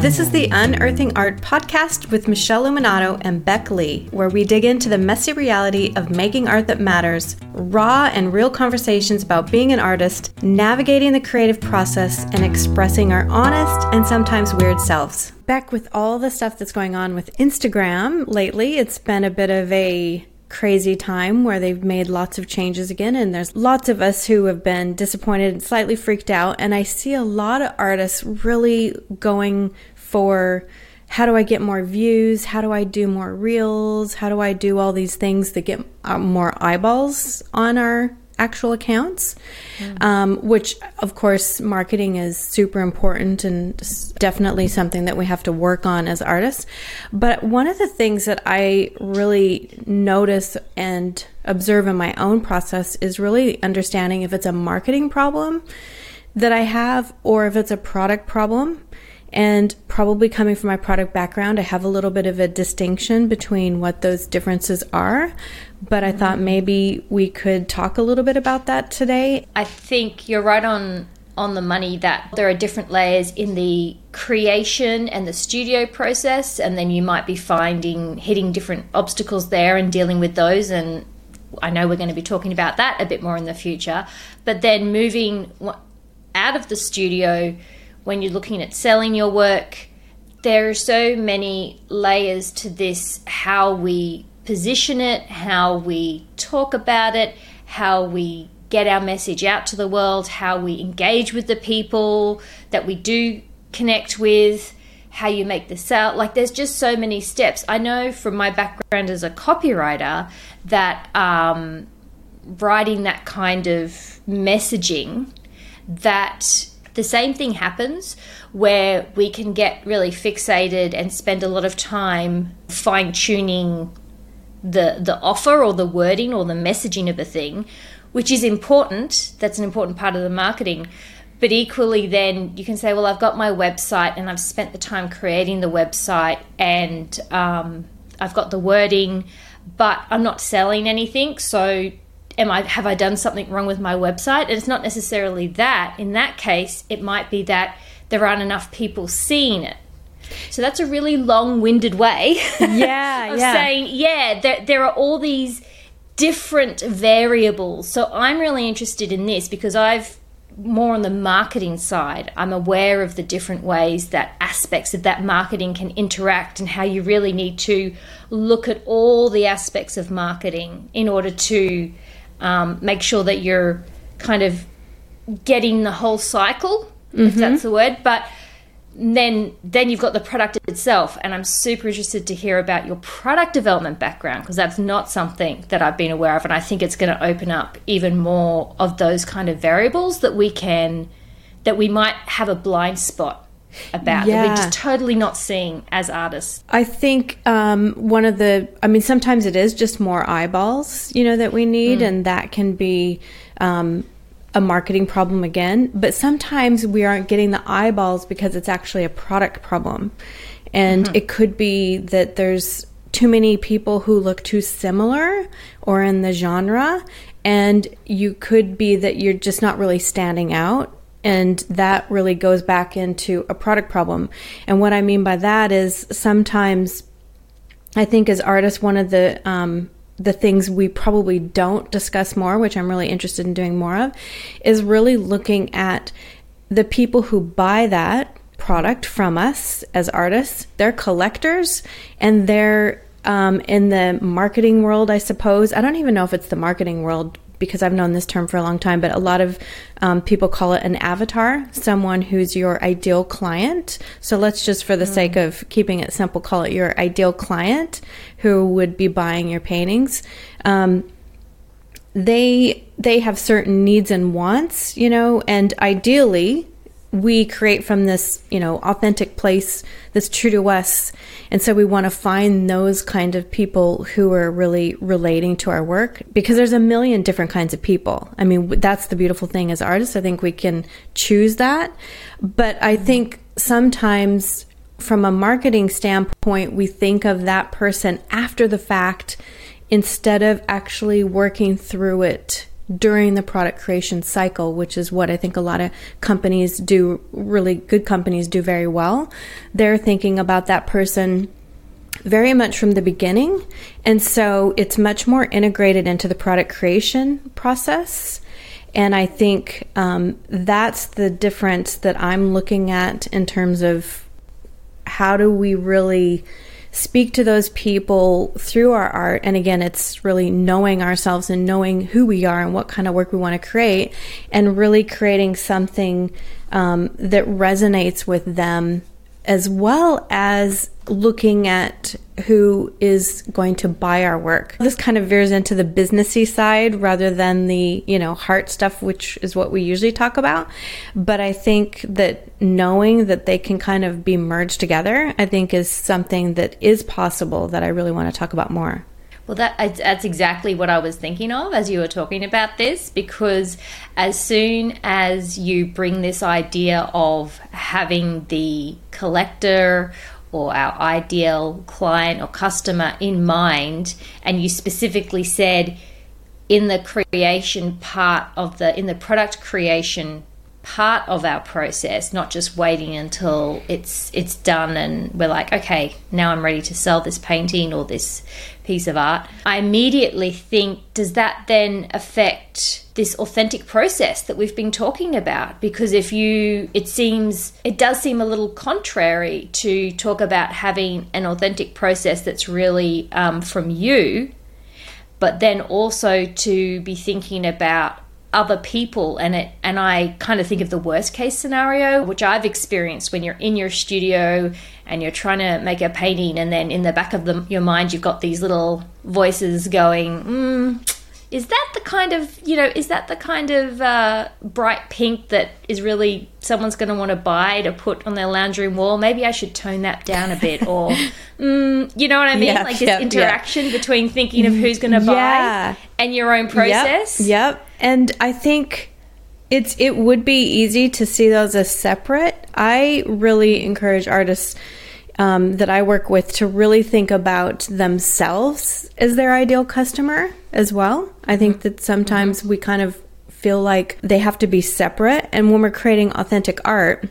This is the Unearthing Art podcast with Michele Luminato and Beck Lee, where we dig into the messy reality of making art that matters, raw and real conversations about being an artist, navigating the creative process, and expressing our honest and sometimes weird selves. Beck, with all the stuff that's going on with Instagram lately, it's been a bit of a crazy time where they've made lots of changes again and there's lots of us who have been disappointed and slightly freaked out and I see a lot of artists really going for how do I get more views? How do I do more reels? How do I do all these things that get uh, more eyeballs on our actual accounts? Mm. Um, which, of course, marketing is super important and definitely something that we have to work on as artists. But one of the things that I really notice and observe in my own process is really understanding if it's a marketing problem that I have or if it's a product problem. And probably coming from my product background, I have a little bit of a distinction between what those differences are. But I thought maybe we could talk a little bit about that today. I think you're right on on the money that there are different layers in the creation and the studio process and then you might be finding hitting different obstacles there and dealing with those and I know we're going to be talking about that a bit more in the future but then moving out of the studio when you're looking at selling your work, there are so many layers to this how we position it, how we talk about it, how we get our message out to the world, how we engage with the people that we do connect with, how you make the sale. Like, there's just so many steps. I know from my background as a copywriter that um, writing that kind of messaging that the same thing happens where we can get really fixated and spend a lot of time fine tuning the the offer or the wording or the messaging of a thing, which is important. That's an important part of the marketing. But equally, then you can say, well, I've got my website and I've spent the time creating the website and um, I've got the wording, but I'm not selling anything. So am I have I done something wrong with my website? And it's not necessarily that. In that case, it might be that there aren't enough people seeing it. So that's a really long-winded way yeah, of yeah. saying, yeah, there, there are all these different variables. So I'm really interested in this because I've more on the marketing side. I'm aware of the different ways that aspects of that marketing can interact and how you really need to look at all the aspects of marketing in order to um, make sure that you're kind of getting the whole cycle, mm-hmm. if that's the word. But then then you've got the product itself and i'm super interested to hear about your product development background because that's not something that i've been aware of and i think it's going to open up even more of those kind of variables that we can that we might have a blind spot about yeah. that we're just totally not seeing as artists. I think um, one of the, I mean, sometimes it is just more eyeballs, you know, that we need, mm. and that can be um, a marketing problem again. But sometimes we aren't getting the eyeballs because it's actually a product problem. And mm-hmm. it could be that there's too many people who look too similar or in the genre. And you could be that you're just not really standing out and that really goes back into a product problem. And what I mean by that is sometimes I think as artists, one of the um, the things we probably don't discuss more, which I'm really interested in doing more of, is really looking at the people who buy that product from us as artists. They're collectors and they're um, in the marketing world, I suppose. I don't even know if it's the marketing world because I've known this term for a long time, but a lot of um, people call it an avatar, someone who's your ideal client. So let's just, for the mm. sake of keeping it simple, call it your ideal client who would be buying your paintings. Um, they they have certain needs and wants, you know, and ideally we create from this, you know, authentic place that's true to us. And so we want to find those kind of people who are really relating to our work because there's a million different kinds of people. I mean, that's the beautiful thing as artists. I think we can choose that. But I think sometimes from a marketing standpoint, we think of that person after the fact instead of actually working through it during the product creation cycle, which is what I think a lot of companies do, really good companies do very well. They're thinking about that person very much from the beginning. And so it's much more integrated into the product creation process. And I think um, that's the difference that I'm looking at in terms of how do we really speak to those people through our art. And again, it's really knowing ourselves and knowing who we are and what kind of work we want to create, and really creating something um, that resonates with them as well as looking at who is going to buy our work. This kind of veers into the businessy side rather than the, you know, heart stuff, which is what we usually talk about. But I think that knowing that they can kind of be merged together, I think is something that is possible that I really want to talk about more. Well, that that's exactly what I was thinking of as you were talking about this, because as soon as you bring this idea of having the collector or our ideal client or customer in mind, and you specifically said in the creation part of the in the product creation part of our process, not just waiting until it's it's done and we're like, okay, now I'm ready to sell this painting or this piece of art. I immediately think, does that then affect this authentic process that we've been talking about? Because if you, it seems, it does seem a little contrary to talk about having an authentic process that's really um, from you, but then also to be thinking about other people and it and I kind of think of the worst case scenario which I've experienced when you're in your studio and you're trying to make a painting and then in the back of the, your mind you've got these little voices going mm, is that the kind of you know is that the kind of uh, bright pink that is really someone's going to want to buy to put on their lounge room wall maybe i should tone that down a bit or mm, you know what i mean like this yep, interaction yep. between thinking of who's going to buy yeah. and your own process yep, yep and i think it's it would be easy to see those as separate i really encourage artists um, that I work with to really think about themselves as their ideal customer as well. I think mm-hmm. that sometimes we kind of feel like they have to be separate. And when we're creating authentic art,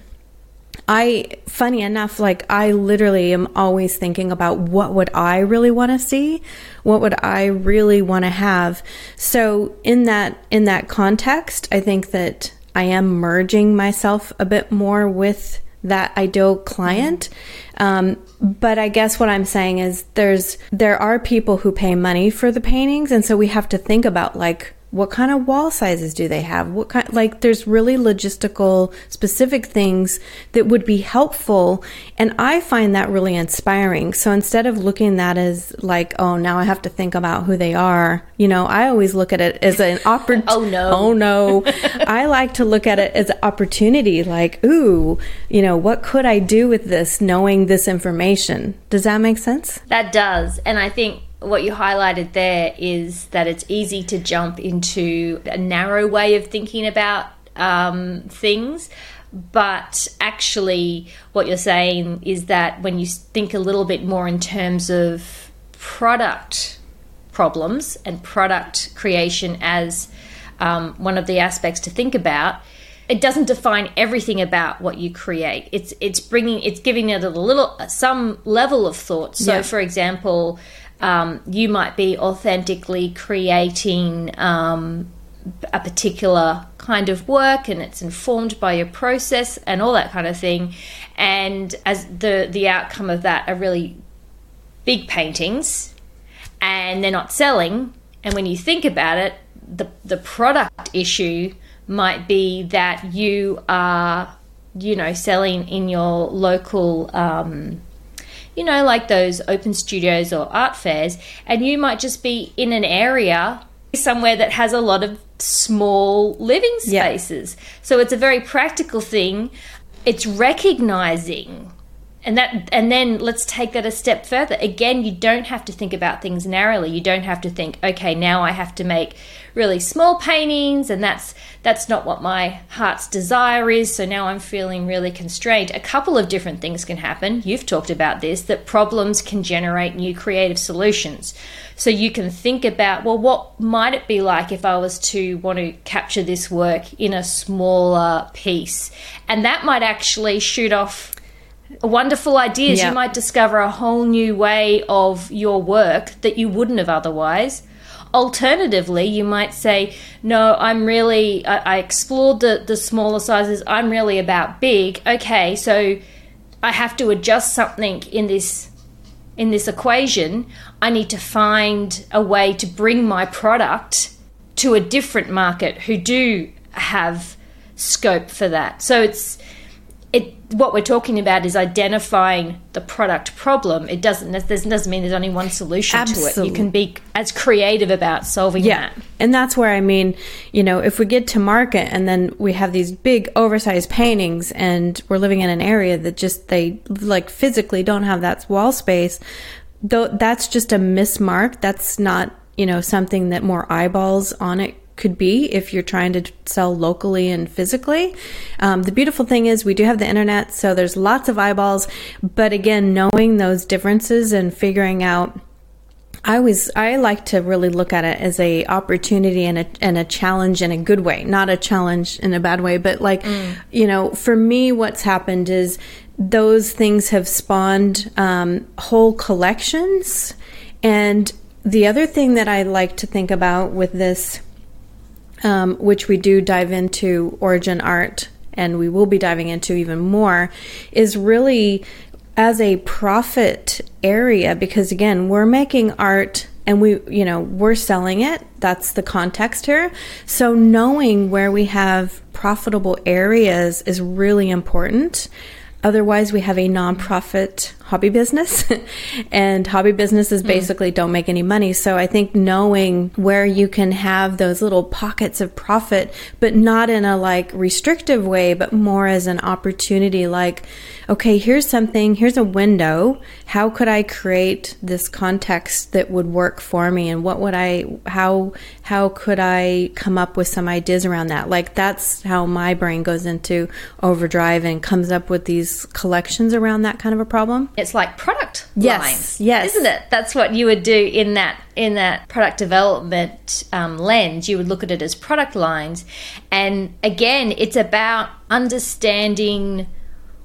I, funny enough, like I literally am always thinking about what would I really want to see? What would I really want to have? So in that, in that context, I think that I am merging myself a bit more with that ideal client. Um, but I guess what I'm saying is there's there are people who pay money for the paintings, and so we have to think about like what kind of wall sizes do they have? What kind like there's really logistical specific things that would be helpful and i find that really inspiring. So instead of looking at that as like oh now i have to think about who they are you know i always look at it as an opportunity oh no. Oh no. I like to look at it as an opportunity like ooh you know what could i do with this knowing this information? Does that make sense? That does. And i think what you highlighted there is that it's easy to jump into a narrow way of thinking about um, things. But actually, what you're saying is that when you think a little bit more in terms of product problems and product creation as um, one of the aspects to think about, it doesn't define everything about what you create. It's it's bringing it's giving it a little some level of thought. So, yeah. for example, um, you might be authentically creating um, a particular kind of work and it's informed by your process and all that kind of thing. And as the the outcome of that are really big paintings and they're not selling. And when you think about it the the product issue might be that you are you know selling in your local um, you know, like those open studios or art fairs, and you might just be in an area somewhere that has a lot of small living spaces. Yeah. So it's a very practical thing. It's recognizing and that and then let's take that a step further. Again you don't have to think about things narrowly. You don't have to think okay now i have to make really small paintings and that's that's not what my heart's desire is. So now i'm feeling really constrained. A couple of different things can happen. You've talked about this that problems can generate new creative solutions. So you can think about well what might it be like if i was to want to capture this work in a smaller piece? And that might actually shoot off wonderful ideas. You might discover a whole new way of your work that you wouldn't have otherwise. Alternatively, you might say, No, I'm really, I, I explored the, the smaller sizes. I'm really about big. Okay, so I have to adjust something in this in this equation. I need to find a way to bring my product to a different market who do have scope for that. So it's it what we're talking about is identifying the product problem. It doesn't doesn't mean there's only one solution Absolutely. to it. You can be as creative about solving yeah. that. And that's where I mean, you know, if we get to market and then we have these big oversized paintings and we're living in an area that just they like physically don't have that wall space, though that's just a mismark. That's not, you know, something that more eyeballs on it could be if you're trying to sell locally and physically. Um, the beautiful thing is we do have the internet, so there's lots of eyeballs. But again, knowing those differences and figuring out I always I like to really look at it as a opportunity and a and a challenge in a good way, not a challenge in a bad way, but like mm. you know, for me, what's happened is those things have spawned um, whole collections, and the other thing that I like to think about with this um, which we do dive into origin art and we will be diving into even more, is really as a profit area because again, we're making art and we, you know, we're selling it. That's the context here. So knowing where we have profitable areas is really important. Otherwise, we have a nonprofit hobby business, and hobby businesses hmm. basically mm. don't make any money. So I think knowing where you can have those little pockets of profit, but not in a like restrictive way, but more as an opportunity, like, okay, here's something, here's a window. How could I create this context that would work for me? And what would I, how, how could I come up with some ideas around that? Like that's how my brain goes into overdrive and comes up with these collections around that kind of a problem. It's like product yes, lines, yes, isn't it? That's what you would do in that in that product development um, lens. You would look at it as product lines, and again, it's about understanding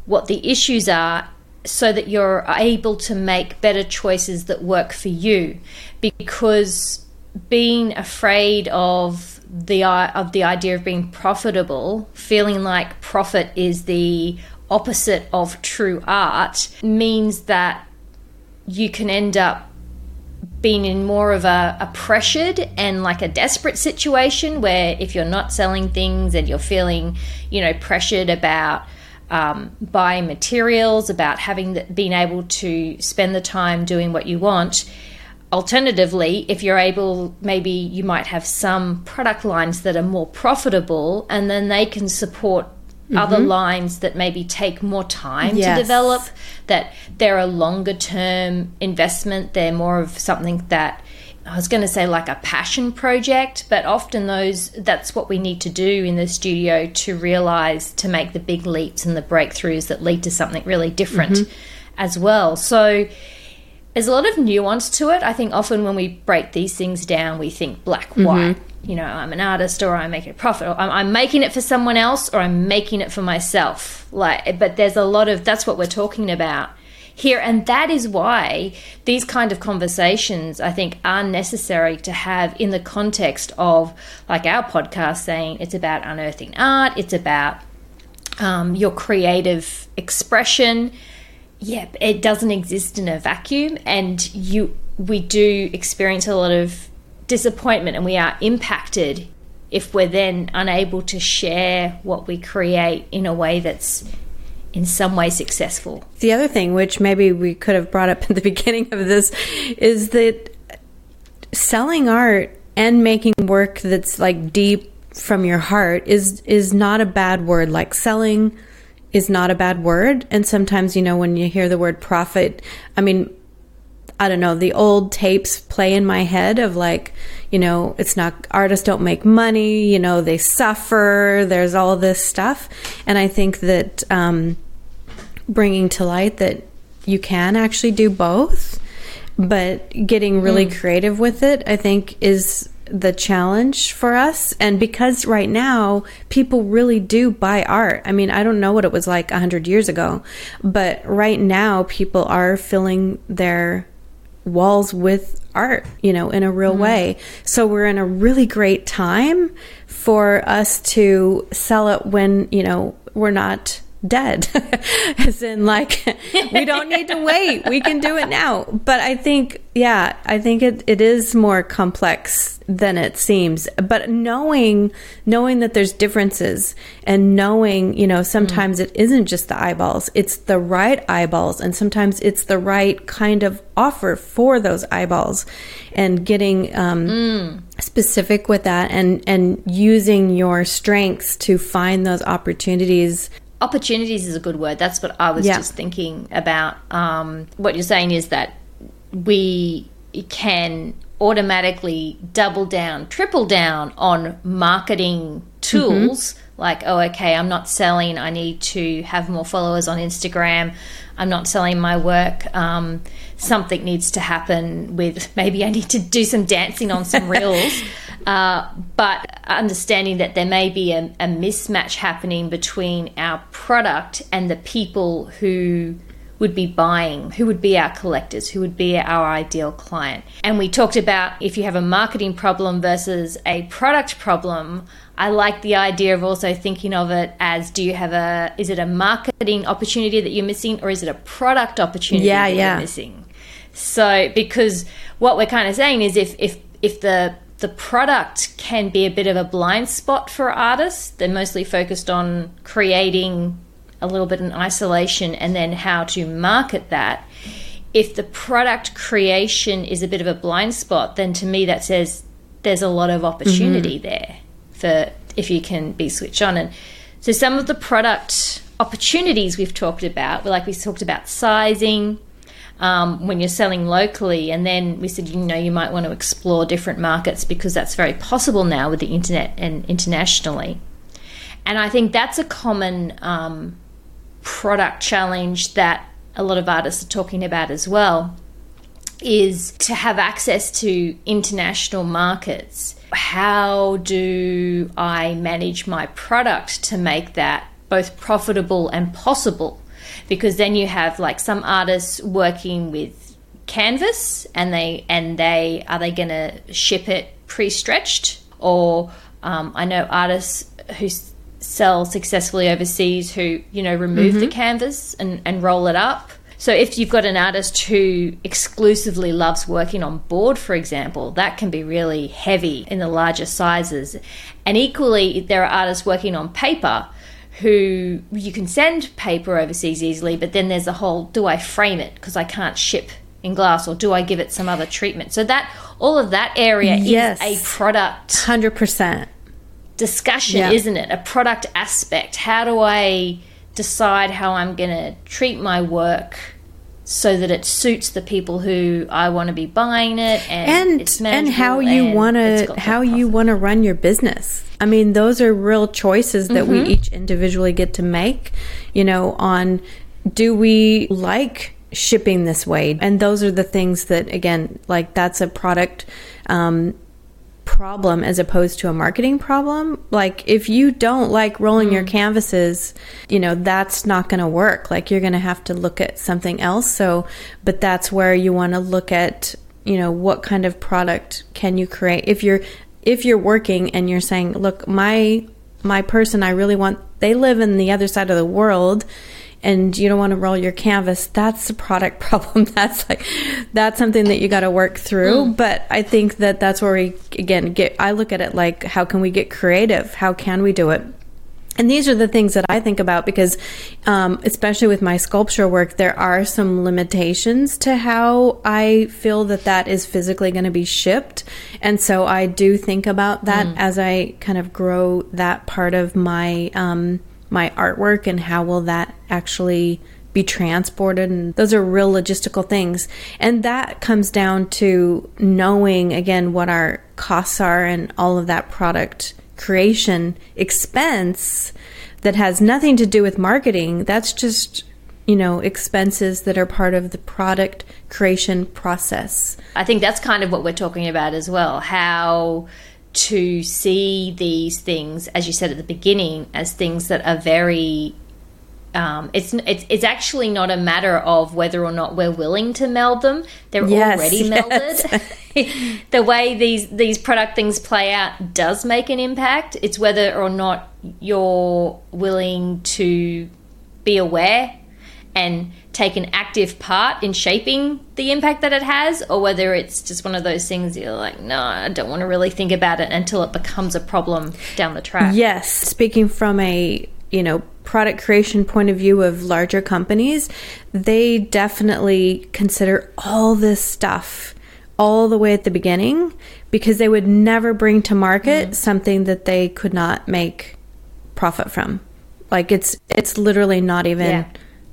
what the issues are so that you're able to make better choices that work for you because being afraid of the of the idea of being profitable feeling like profit is the opposite of true art means that you can end up being in more of a, a, pressured and like a desperate situation where if you're not selling things and you're feeling you know pressured about um, buying materials, about having the, being able to spend the time doing what you want. Alternatively, if you're able, maybe you might have some product lines that are more profitable, and then they can support mm-hmm. other lines that maybe take more time yes. to develop. That they're a longer term investment. They're more of something that I was going to say like a passion project, but often those that's what we need to do in the studio to realize to make the big leaps and the breakthroughs that lead to something really different mm-hmm. as well. So there's a lot of nuance to it. I think often when we break these things down, we think black mm-hmm. white. You know, I'm an artist, or I make a profit, or I'm, I'm making it for someone else, or I'm making it for myself. Like, but there's a lot of that's what we're talking about here. And that is why these kind of conversations, I think, are necessary to have in the context of, like our podcast saying, it's about unearthing art, it's about um, your creative expression. Yeah, it doesn't exist in a vacuum, and you we do experience a lot of disappointment, and we are impacted if we're then unable to share what we create in a way that's in some way successful. The other thing, which maybe we could have brought up at the beginning of this, is that selling art and making work that's like deep from your heart is is not a bad word. Like selling is not a bad word. And sometimes, you know, when you hear the word profit, I mean, I don't know, the old tapes play in my head of like, you know, it's not, artists don't make money, you know, they suffer, there's all this stuff. And I think that um, bringing to light that you can actually do both, but getting really mm. creative with it, I think is the challenge for us. And because right now people really do buy art. I mean, I don't know what it was like 100 years ago, but right now people are filling their walls with art, you know, in a real mm way. So we're in a really great time for us to sell it when, you know, we're not dead. As in, like, we don't need to wait. We can do it now. But I think, yeah, I think it, it is more complex than it seems. But knowing, knowing that there's differences and knowing, you know, sometimes mm. it isn't just the eyeballs, it's the right eyeballs. And sometimes it's the right kind of offer for those eyeballs and getting, um, mm specific with that and and using your strengths to find those opportunities opportunities is a good word. That's what I was yeah. just thinking about. Um, what you're saying is that we can automatically double down, triple down on marketing tools. Mm-hmm. Like, oh, okay, I'm not selling. I need to have more followers on Instagram. I'm not selling my work. Um, something needs to happen with maybe I need to do some dancing on some reels. Uh, but understanding that there may be a, a, mismatch happening between our product and the people who would be buying, who would be our collectors, who would be our ideal client. And we talked about if you have a marketing problem versus a product problem. I like the idea of also thinking of it as do you have a is it a marketing opportunity that you're missing or is it a product opportunity yeah, that yeah. you're missing? So because what we're kind of saying is if if if the the product can be a bit of a blind spot for artists. They're mostly focused on creating a little bit in isolation and then how to market that. If the product creation is a bit of a blind spot, then to me that says there's a lot of opportunity mm-hmm. there for if you can be switched on. And so some of the product opportunities we've talked about, like we talked about sizing, um, when you're selling locally. And then we said, you know, you might want to explore different markets because that's very possible now with the internet and internationally. And I think that's a common um, product challenge that a lot of artists are talking about as well is to have access to international markets. How do I manage my product to make that both profitable and possible because then you have like some artists working with canvas and they and they are they going to ship it pre-stretched or um, I know artists who sell successfully overseas who you know remove mm-hmm. the canvas and, and roll it up. So if you've got an artist who exclusively loves working on board, for example, that can be really heavy in the larger sizes. And equally, there are artists working on paper who you can send paper overseas easily, but then there's a whole do I frame it because I can't ship in glass or do I give it some other treatment? So that all of that area yes. is a product 100% discussion, yeah. isn't it? A product aspect. How do I decide how I'm going to treat my work so that it suits the people who I want to be buying it and and, and how you want to how you want to run your business. I mean, those are real choices that mm-hmm. we each individually get to make, you know, on do we like shipping this way? And those are the things that again, like that's a product um, problem as opposed to a marketing problem. Like if you don't like rolling mm. your canvases, you know, that's not going to work. Like you're going to have to look at something else. So, but that's where you want to look at, you know, what kind of product can you create? If you're if you're working and you're saying, "Look, my my person I really want they live in the other side of the world and you don't want to roll your canvas, that's a product problem. that's like that's something that you got to work through. Mm. But I think that that's where we again get. I look at it like, how can we get creative? How can we do it? And these are the things that I think about because, um, especially with my sculpture work, there are some limitations to how I feel that that is physically going to be shipped. And so I do think about that mm. as I kind of grow that part of my um, my artwork and how will that actually be transported and those are real logistical things. And that comes down to knowing again what our costs are and all of that product creation expense that has nothing to do with marketing. That's just you know expenses that are part of the product creation process. I think that's kind of what we're talking about as well how to see these things as you said at the beginning as things that are very um, it's, it's it's actually not a matter of whether or not we're willing to meld them. They're yes, already melded. Yes. the way these these product things play out does make an impact. It's whether or not you're willing to be aware and take an active part in shaping the impact that it has, or whether it's just one of those things you're like, no, I don't want to really think about it until it becomes a problem down the track. Yes. Speaking from a you know product creation point of view of larger companies, they definitely consider all this stuff all the way at the beginning because they would never bring to market mm. something that they could not make profit from. Like it's it's literally not even yeah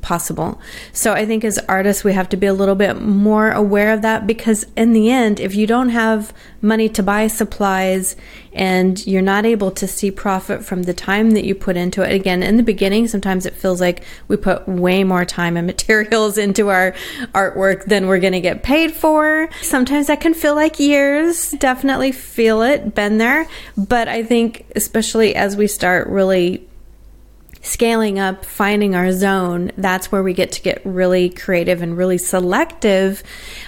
possible. So I think as artists, we have to be a little bit more aware of that because in the end, if you don't have money to buy supplies and you're not able to see profit from the time that you put into it, again, in the beginning, sometimes it feels like we put way more time and materials into our artwork than we're going to get paid for. Sometimes that can feel like years. Definitely feel it, been there. But I think, especially as we start really scaling up, finding our zone, that's where we get to get really creative and really selective.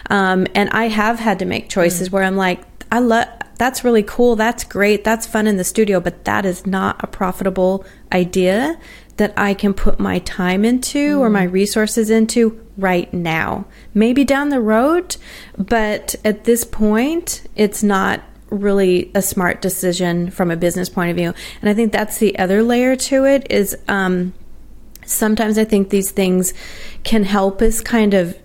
Um, and I have had to make choices mm. where I'm like, I love that's really cool, that's great, that's fun in the studio, but that is not a profitable idea that I can put my time into mm. or my resources into right now. Maybe down the road, but at this point, it's not really a smart decision from a business point of view. And I think that's the other layer to it is um, sometimes I think these things can help us kind of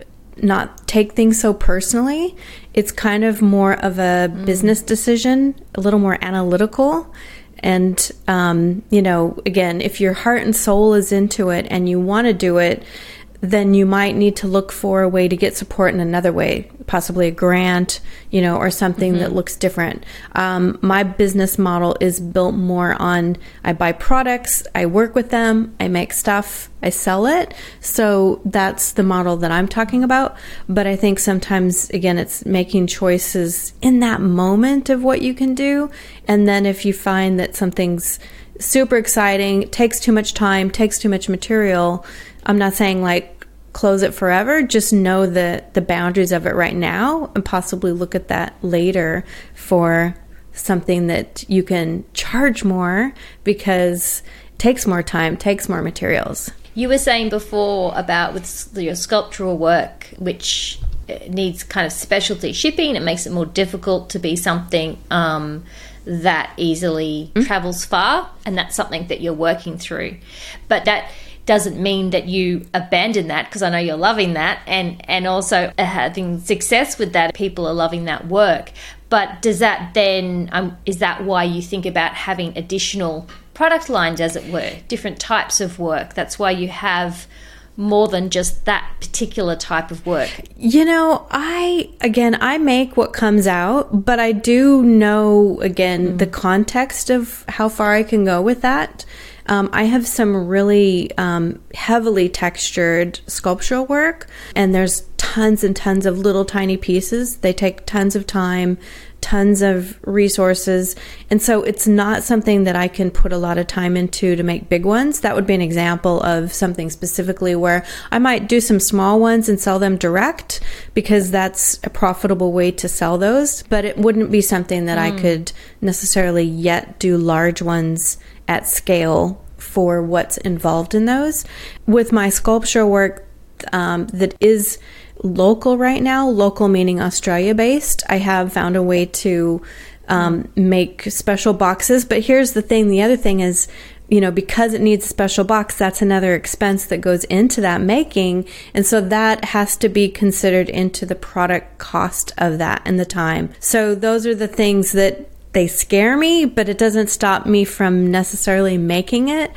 not take things so personally. It's kind of more of a mm. business decision, a little more analytical. And, um, you know, again, if your heart and soul is into it and you want to do it, then you might need to look for a way to get support in another way, possibly a grant, you know, or something mm-hmm. that looks different. Um, my business model is built more on I buy products, I work with them, I make stuff, I sell it. So that's the model that I'm talking about. But I think sometimes, again, it's making choices in that moment of what you can do. And then if you find that something's super exciting, takes too much time, takes too much material, I'm not saying like close it forever, just know the the boundaries of it right now and possibly look at that later for something that you can charge more because it takes more time, takes more materials. You were saying before about with your sculptural work which needs kind of specialty shipping, it makes it more difficult to be something um, that easily mm-hmm. travels far, and that's something that you're working through. But that doesn't mean that you abandon that because I know you're loving that and and also having success with that people are loving that work but does that then um, is that why you think about having additional product lines as it were different types of work that's why you have more than just that particular type of work? You know, I, again, I make what comes out, but I do know, again, mm. the context of how far I can go with that. Um, I have some really um, heavily textured sculptural work, and there's tons and tons of little tiny pieces. They take tons of time, tons of resources, and so it's not something that I can put a lot of time into to make big ones. That would be an example of something specifically where I might do some small ones and sell them direct because that's a profitable way to sell those, but it wouldn't be something that mm. I could necessarily yet do large ones at scale for what's involved in those. With my sculpture work um, that is local right now, local meaning Australia based, I have found a way to um, make special boxes. But here's the thing the other thing is, you know, because it needs a special box, that's another expense that goes into that making. And so that has to be considered into the product cost of that and the time. So those are the things that they scare me, but it doesn't stop me from necessarily making it.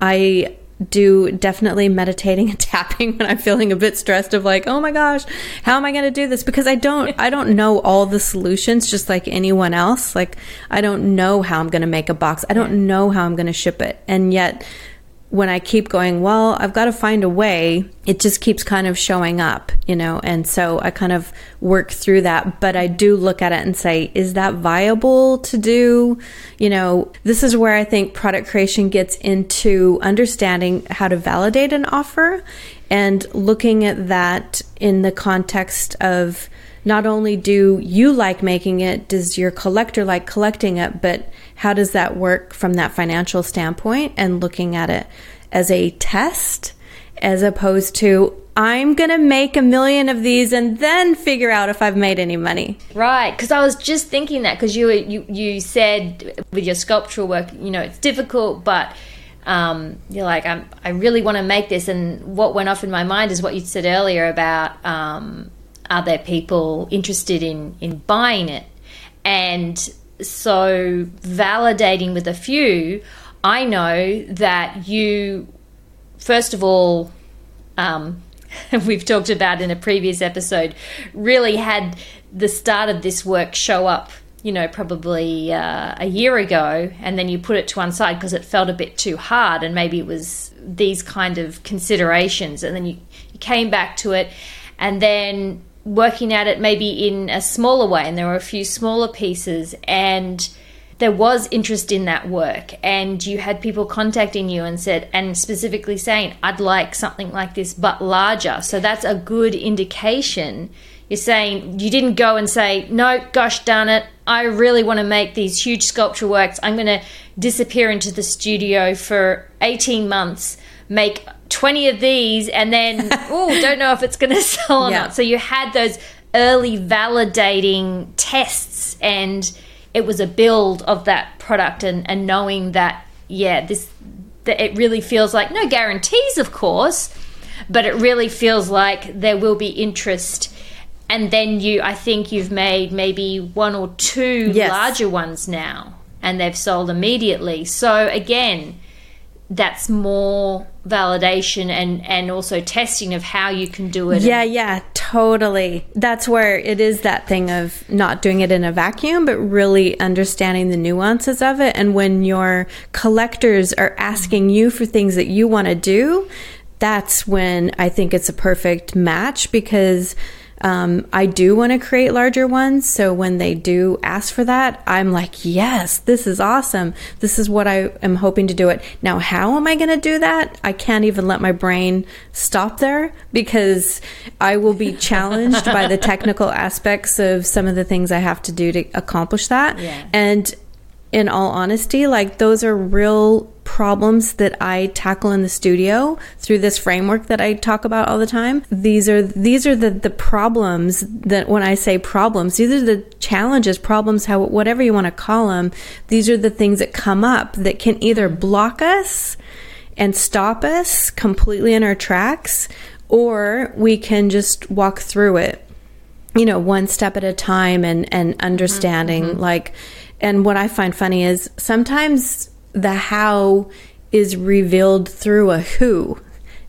I do definitely meditating and tapping when I'm feeling a bit stressed of like, oh my gosh, how am I going to do this? Because I don't, I don't know all the solutions just like anyone else. Like, I don't know how I'm going to make a box. I don't know how I'm going to ship it. And yet, when I keep going, well, I've got to find a way, it just keeps kind of showing up, you know, and so I kind of work through that. But I do look at it and say, is that viable to do? You know, this is where I think product creation gets into understanding how to validate an offer and looking at that in the context of not only do you like making it, does your collector like collecting it, but how does that work from that financial standpoint and looking at it as a test as opposed to I'm going to make a million of these and then figure out if I've made any money. Right, because I was just thinking that because you, you you said with your sculptural work, you know, it's difficult, but um, you're like, I'm, I really want to make this. And what went off in my mind is what you said earlier about um, are there people interested in in buying it, and so validating with a few, I know that you, first of all, um, we've talked about in a previous episode, really had the start of this work show up, you know, probably uh, a year ago, and then you put it to one side because it felt a bit too hard, and maybe it was these kind of considerations, and then you, you came back to it, and then working at it maybe in a smaller way, and there were a few smaller pieces, and there was interest in that work, and you had people contacting you and said, and specifically saying, I'd like something like this, but larger. So that's a good indication. You're saying you didn't go and say, no, gosh darn it, I really want to make these huge sculpture works. I'm going to disappear into the studio for 18 months, make 20 of these and then oh don't know if it's going to sell or yeah. not so you had those early validating tests and it was a build of that product and, and knowing that yeah this that it really feels like no guarantees of course but it really feels like there will be interest and then you i think you've made maybe one or two yes. larger ones now and they've sold immediately so again that's more validation and and also testing of how you can do it. Yeah yeah totally. That's where it is that thing of not doing it in a vacuum but really understanding the nuances of it. And when your collectors are asking you for things that you want to do that's when i think it's a perfect match because um, I do want to create larger ones. So when they do ask for that, I'm like, yes, this is awesome. This is what I am hoping to do it. Now, how am I going to do that? I can't even let my brain stop there because I will be challenged by the technical aspects of some of the things I have to do to accomplish that. Yeah. And in all honesty, like those are real problems that I tackle in the studio through this framework that I talk about all the time. These are these are the the problems that when I say problems, these are the challenges, problems, how whatever you want to call them. These are the things that come up that can either block us and stop us completely in our tracks or we can just walk through it you know one step at a time and and understanding mm-hmm. like and what I find funny is sometimes the how is revealed through a who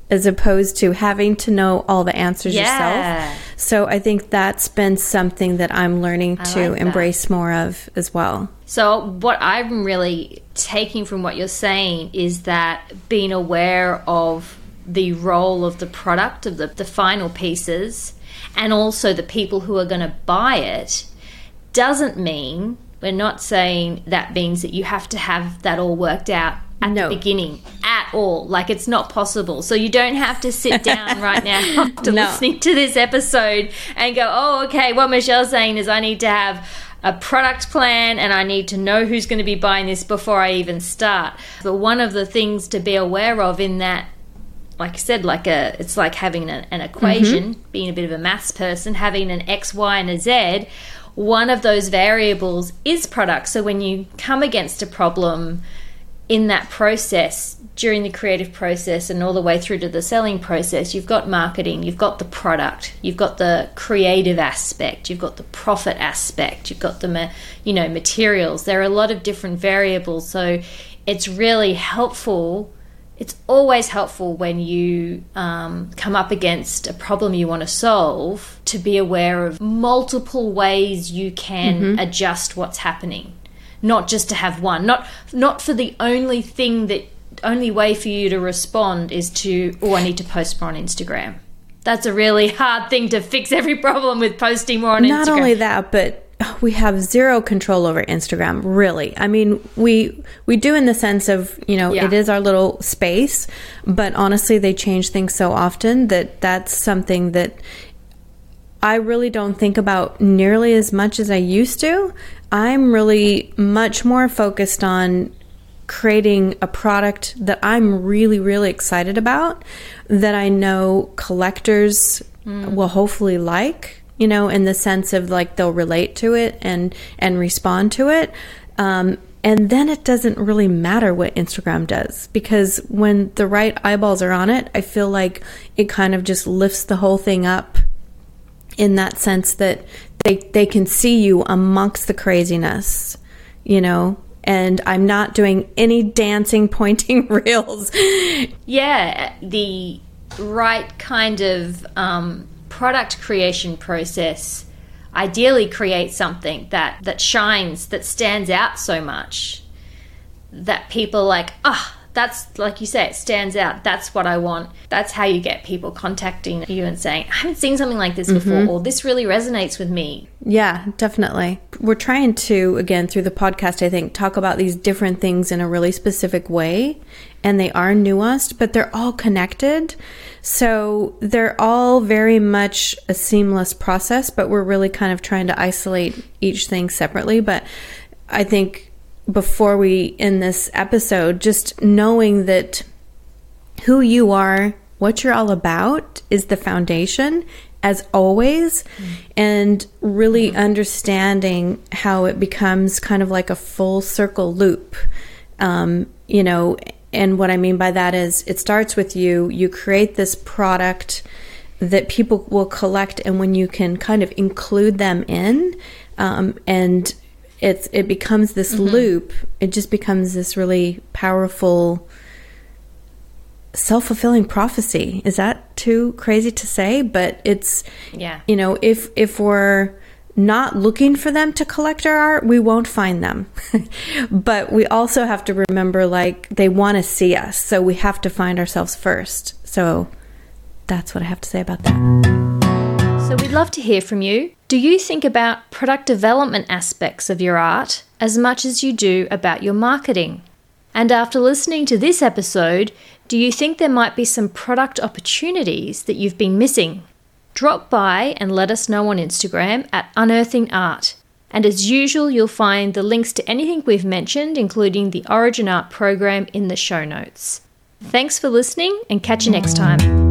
as opposed to having to know all the answers yeah. yourself. So I think that's been something that I'm learning I to like embrace more of as well. So what I'm really taking from what you're saying is that being aware of the role of the product of the, the final pieces and also the people who are going to buy it doesn't mean we're not saying that means that you have to have that all worked out at no. the beginning at all. Like it's not possible. So you don't have to sit down right now after no. listening to this episode and go, oh, okay, what Michele's saying is I need to have a product plan and I need to know who's going to be buying this before I even start. But one of the things to be aware of in that like I said, like a it's like having an, an equation, mm-hmm. being a bit of a maths person, having an x, y, and a z one of those variables is product. So when you come against a problem in that process, during the creative process and all the way through to the selling process, you've got marketing, you've got the product, you've got the creative aspect, you've got the profit aspect, you've got the you know materials. There are a lot of different variables, so it's really helpful it's always helpful when you um, come up against a problem you want to solve to be aware of multiple ways you can mm-hmm. adjust what's happening. Not just to have one not not for the only thing that only way for you to respond is to oh i need to post more on instagram. That's a really hard thing to fix every problem with posting more on not instagram. not only that but we have zero control over Instagram, really. I mean, we we do in the sense of, you know, yeah. it is our little space, but honestly they change things so often that that's something that I really don't think about nearly as much as I used to. I'm really much more focused on creating a product that I'm really really excited about that I know collectors mm. will hopefully like you know, in the sense of like they'll relate to it and and respond to it. Um, and then it doesn't really matter what Instagram does because when the right eyeballs are on it, I feel like it kind of just lifts the whole thing up in that sense that they they can see you amongst the craziness, you know. And I'm not doing any dancing, pointing reels. Yeah, the right kind of um, product creation process ideally create something that that shines that stands out so much that people like ah oh, that's like you say it stands out. That's what i want. That's how you get people contacting you and saying i haven't seen something like this before mm-hmm. or this really resonates with me. Yeah definitely. We're trying to again through the podcast i think talk about these different things in a really specific way and they are nuanced but they're all connected so they're all very much a seamless process, but we're really kind of trying to isolate each thing separately. But I think before we end this episode, just knowing that who you are, what you're all about is the foundation as always mm-hmm. and really understanding how it becomes kind of like a full circle loop um, you know and what I mean by that is it starts with you. You create this product that people will collect, and when you can kind of include them in, um, and it's it becomes this mm-hmm. loop. It just becomes this really powerful self fulfilling prophecy. Is that too crazy to say? But it's yeah. You know, if if we're not looking for them to collect our art, we won't find them. but we also have to remember like they want to see us, so we have to find ourselves first. So that's what I have to say about that. So we'd love to hear from you. Do you think about product development aspects of your art as much as you do about your marketing? And after listening to this episode, do you think there might be some product opportunities that you've been missing? Drop by and let us know on Instagram at Unearthing Art. And as usual, you'll find the links to anything we've mentioned, including the Origin Art program, in the show notes. Thanks for listening and catch you next time.